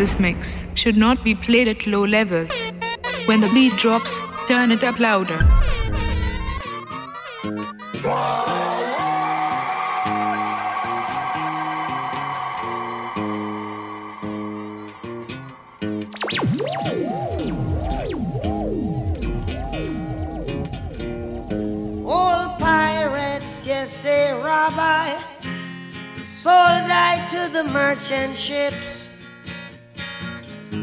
this mix should not be played at low levels. When the beat drops, turn it up louder. All pirates, yes, they rob I. Sold I to the merchant ships.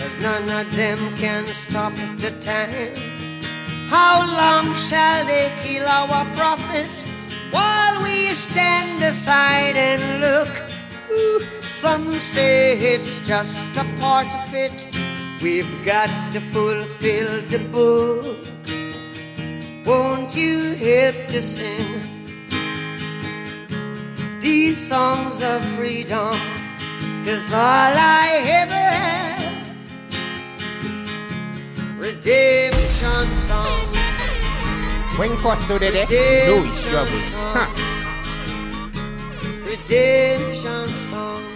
cause none of them can stop the time. How long shall they kill our prophets while we stand aside and look? Ooh, some say it's just a part of it. We've got to fulfill the book. Won't you help to sing these songs of freedom? Cause all I ever have, redemption songs. When costo de de, Louis Trouble. Ha. Redemption songs.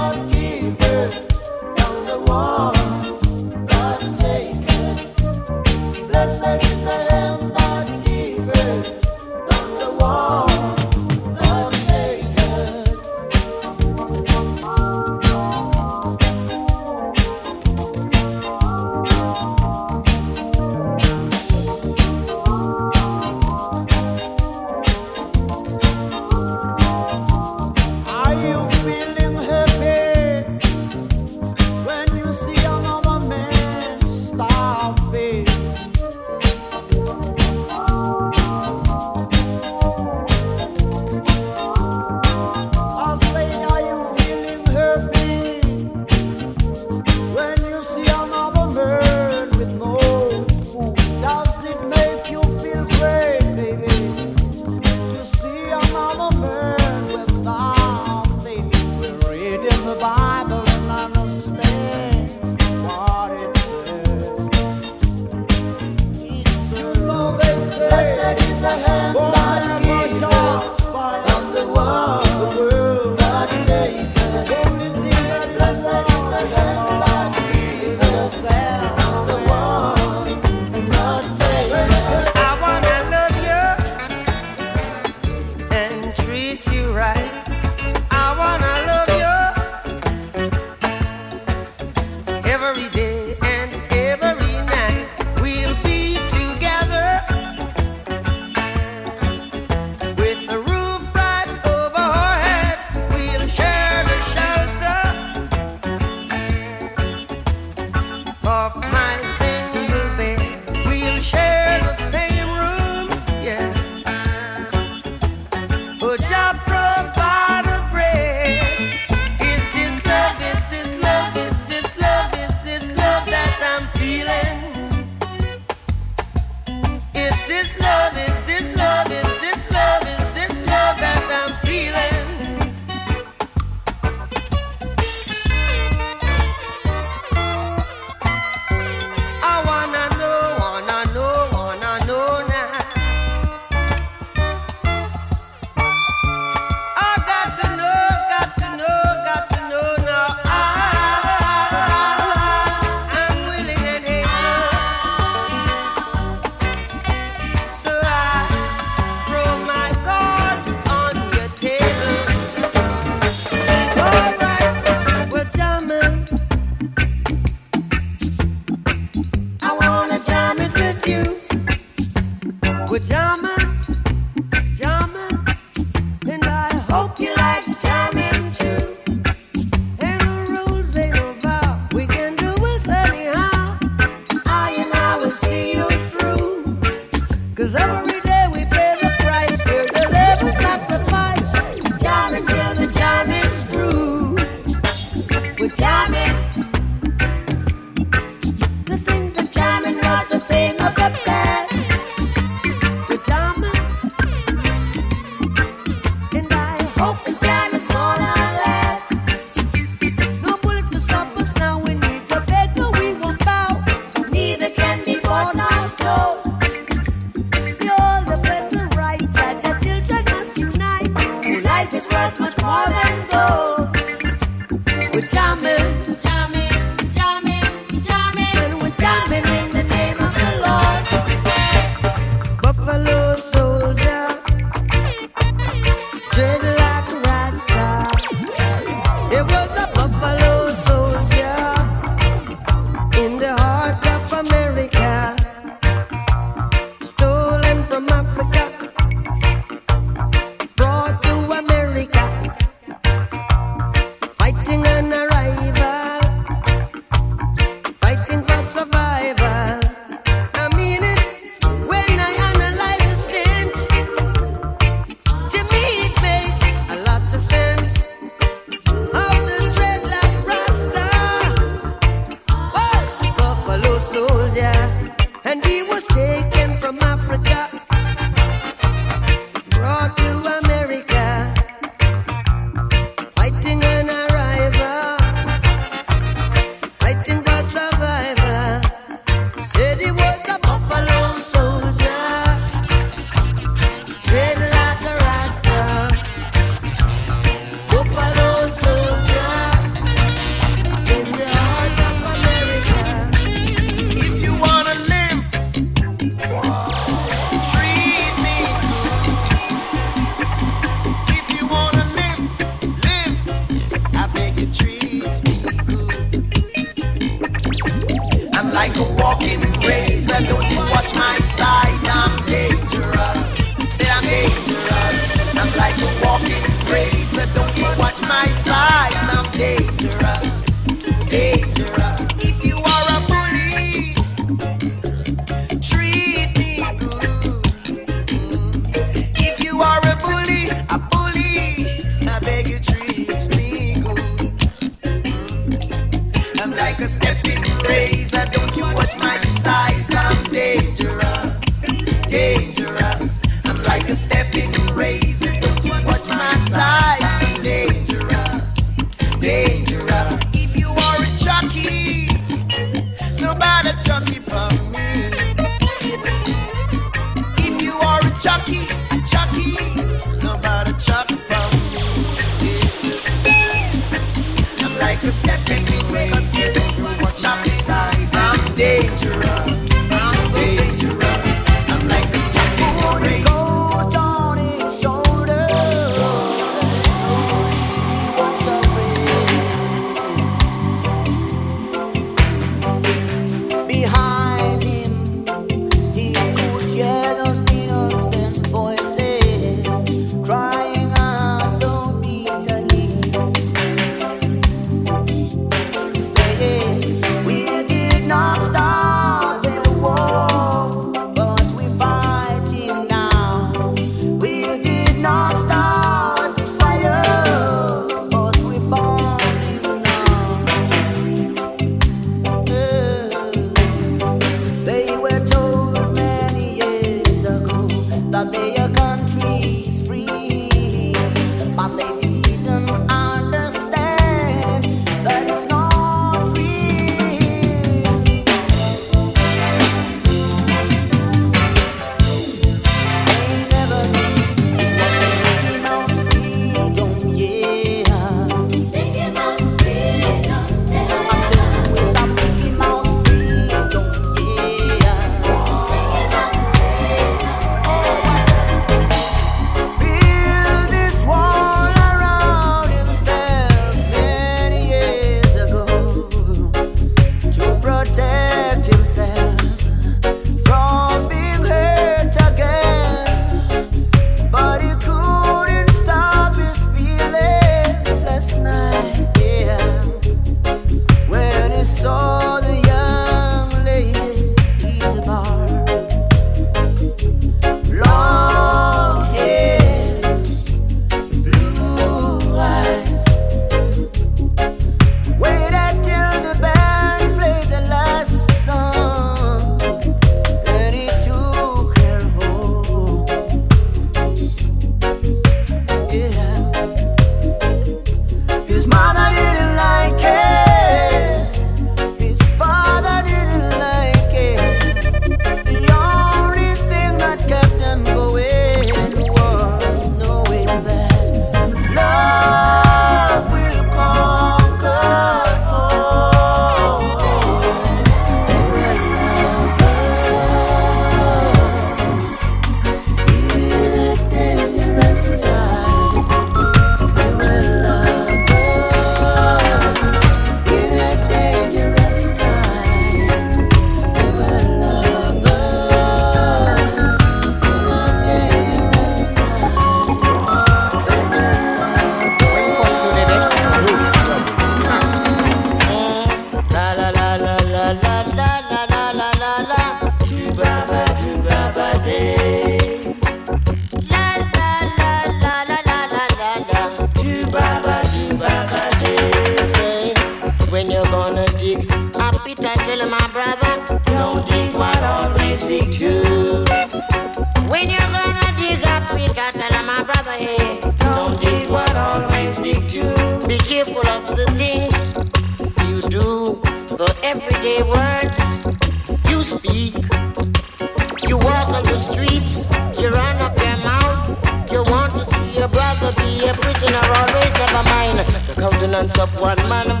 Countenance of one man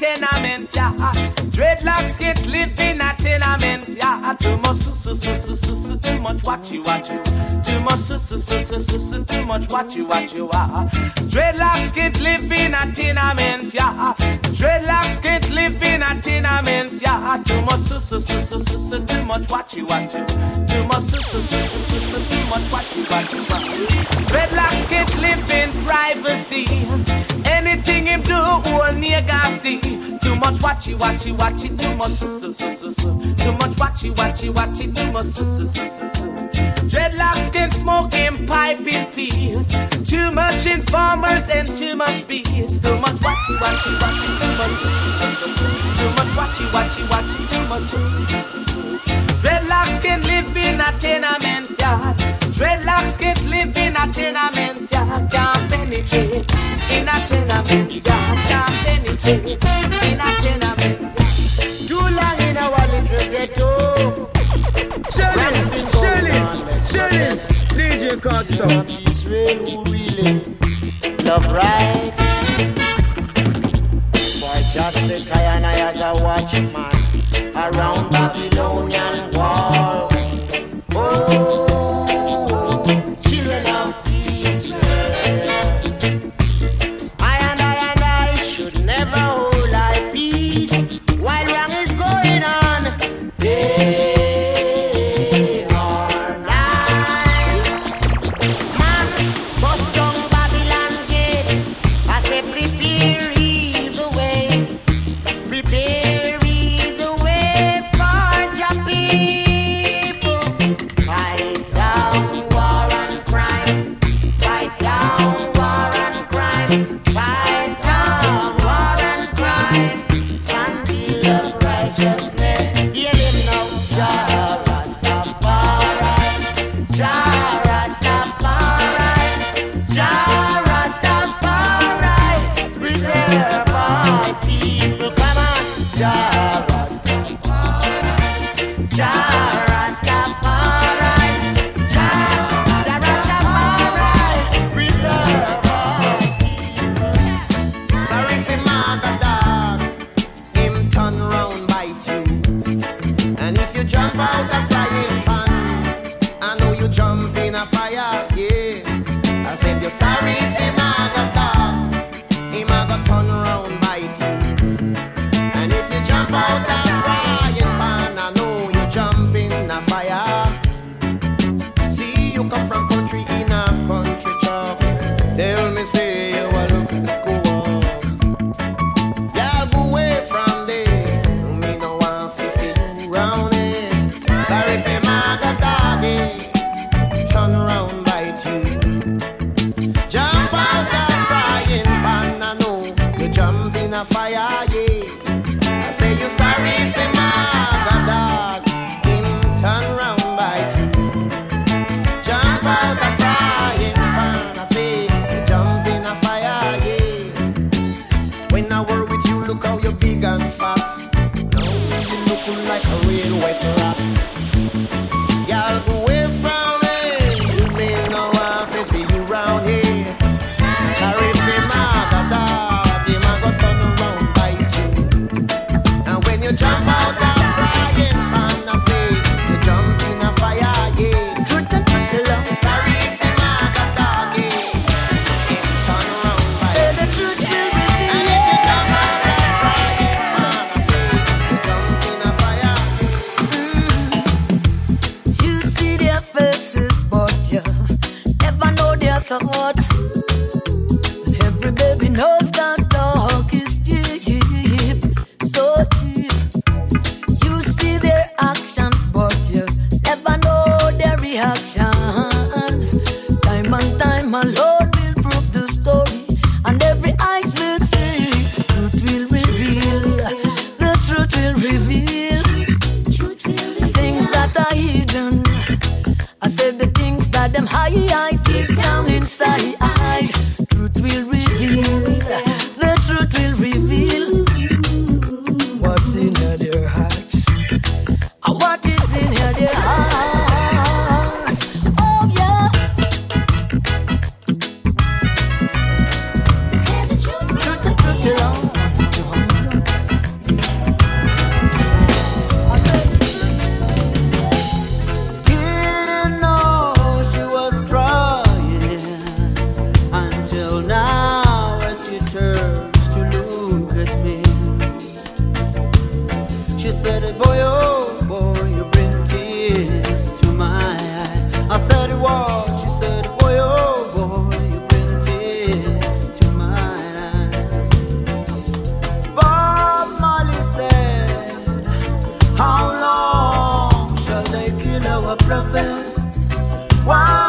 tenement, yeah. Dreadlocks get live in a tenement, yeah. Too much, su, su, su, su, su, su, too much. Too much, su, su, su, su, su, too much watchy, watchy, ah. Dreadlocks get live in a tenement, yeah. Dreadlocks get live in a tenement, yeah. Too much, su, su, su, too much watchy, watchy. Too much, su, su, su, su, su, su, too much watchy, watchy, watchy. Dreadlocks get live in privacy. Anything him do, all nigga see. Too much watchy, watchy, watchy, too much su, su, su, su, su. Too much watchy, watchy, watchy, too much su, su, su, su, su. Dreadlocks can smoke and pipe in peace. Too much informers and too much bees. Too much watchy, watchy, watchy, too much. Too much watchy, watchy, watchy, too much. Dreadlocks can live in a tenement yard. Dreadlocks can live in a tenement yard. Can't penetrate in a tenement yard. Can't penetrate in a tenement yard. Shellings. DJ Costo. Israel who really love right. Boy, just and I as a watchman around Babylonian Why?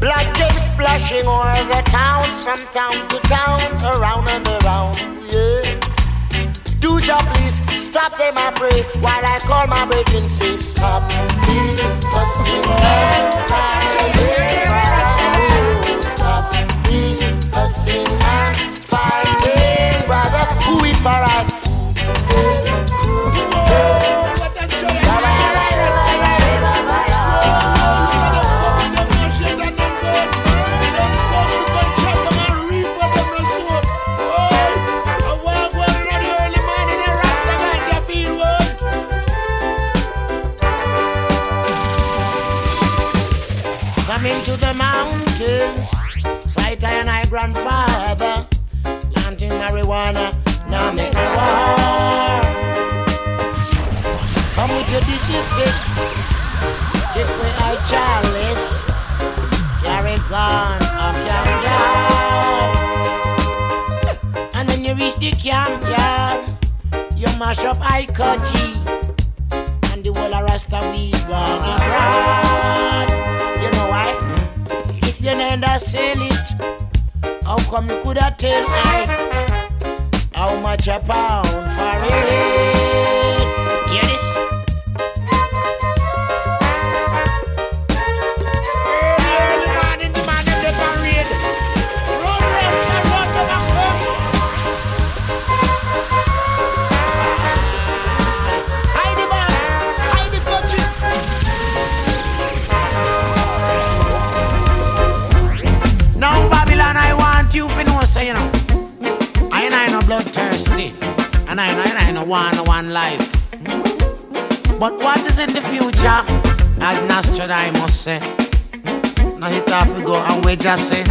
Blood came splashing o'er the towns from town to town, around and around. Yeah. Do job, please stop them, I pray, while I call my break and say, Stop, please, fussing and fighting. Stop, please, fussing and fighting. Brother, who is for us? Mrs. Big, take away our chalice, carry gone or carry yard. And when you reach the camp yard, you mash up Ikoji, and the whole of Rasta we gone abroad. You know why? If you never sell it, how come you could have tell Ike how much a pound for it? ella se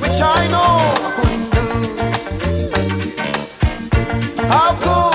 which I know I couldn't do. How could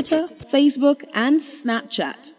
Twitter, Facebook, and Snapchat.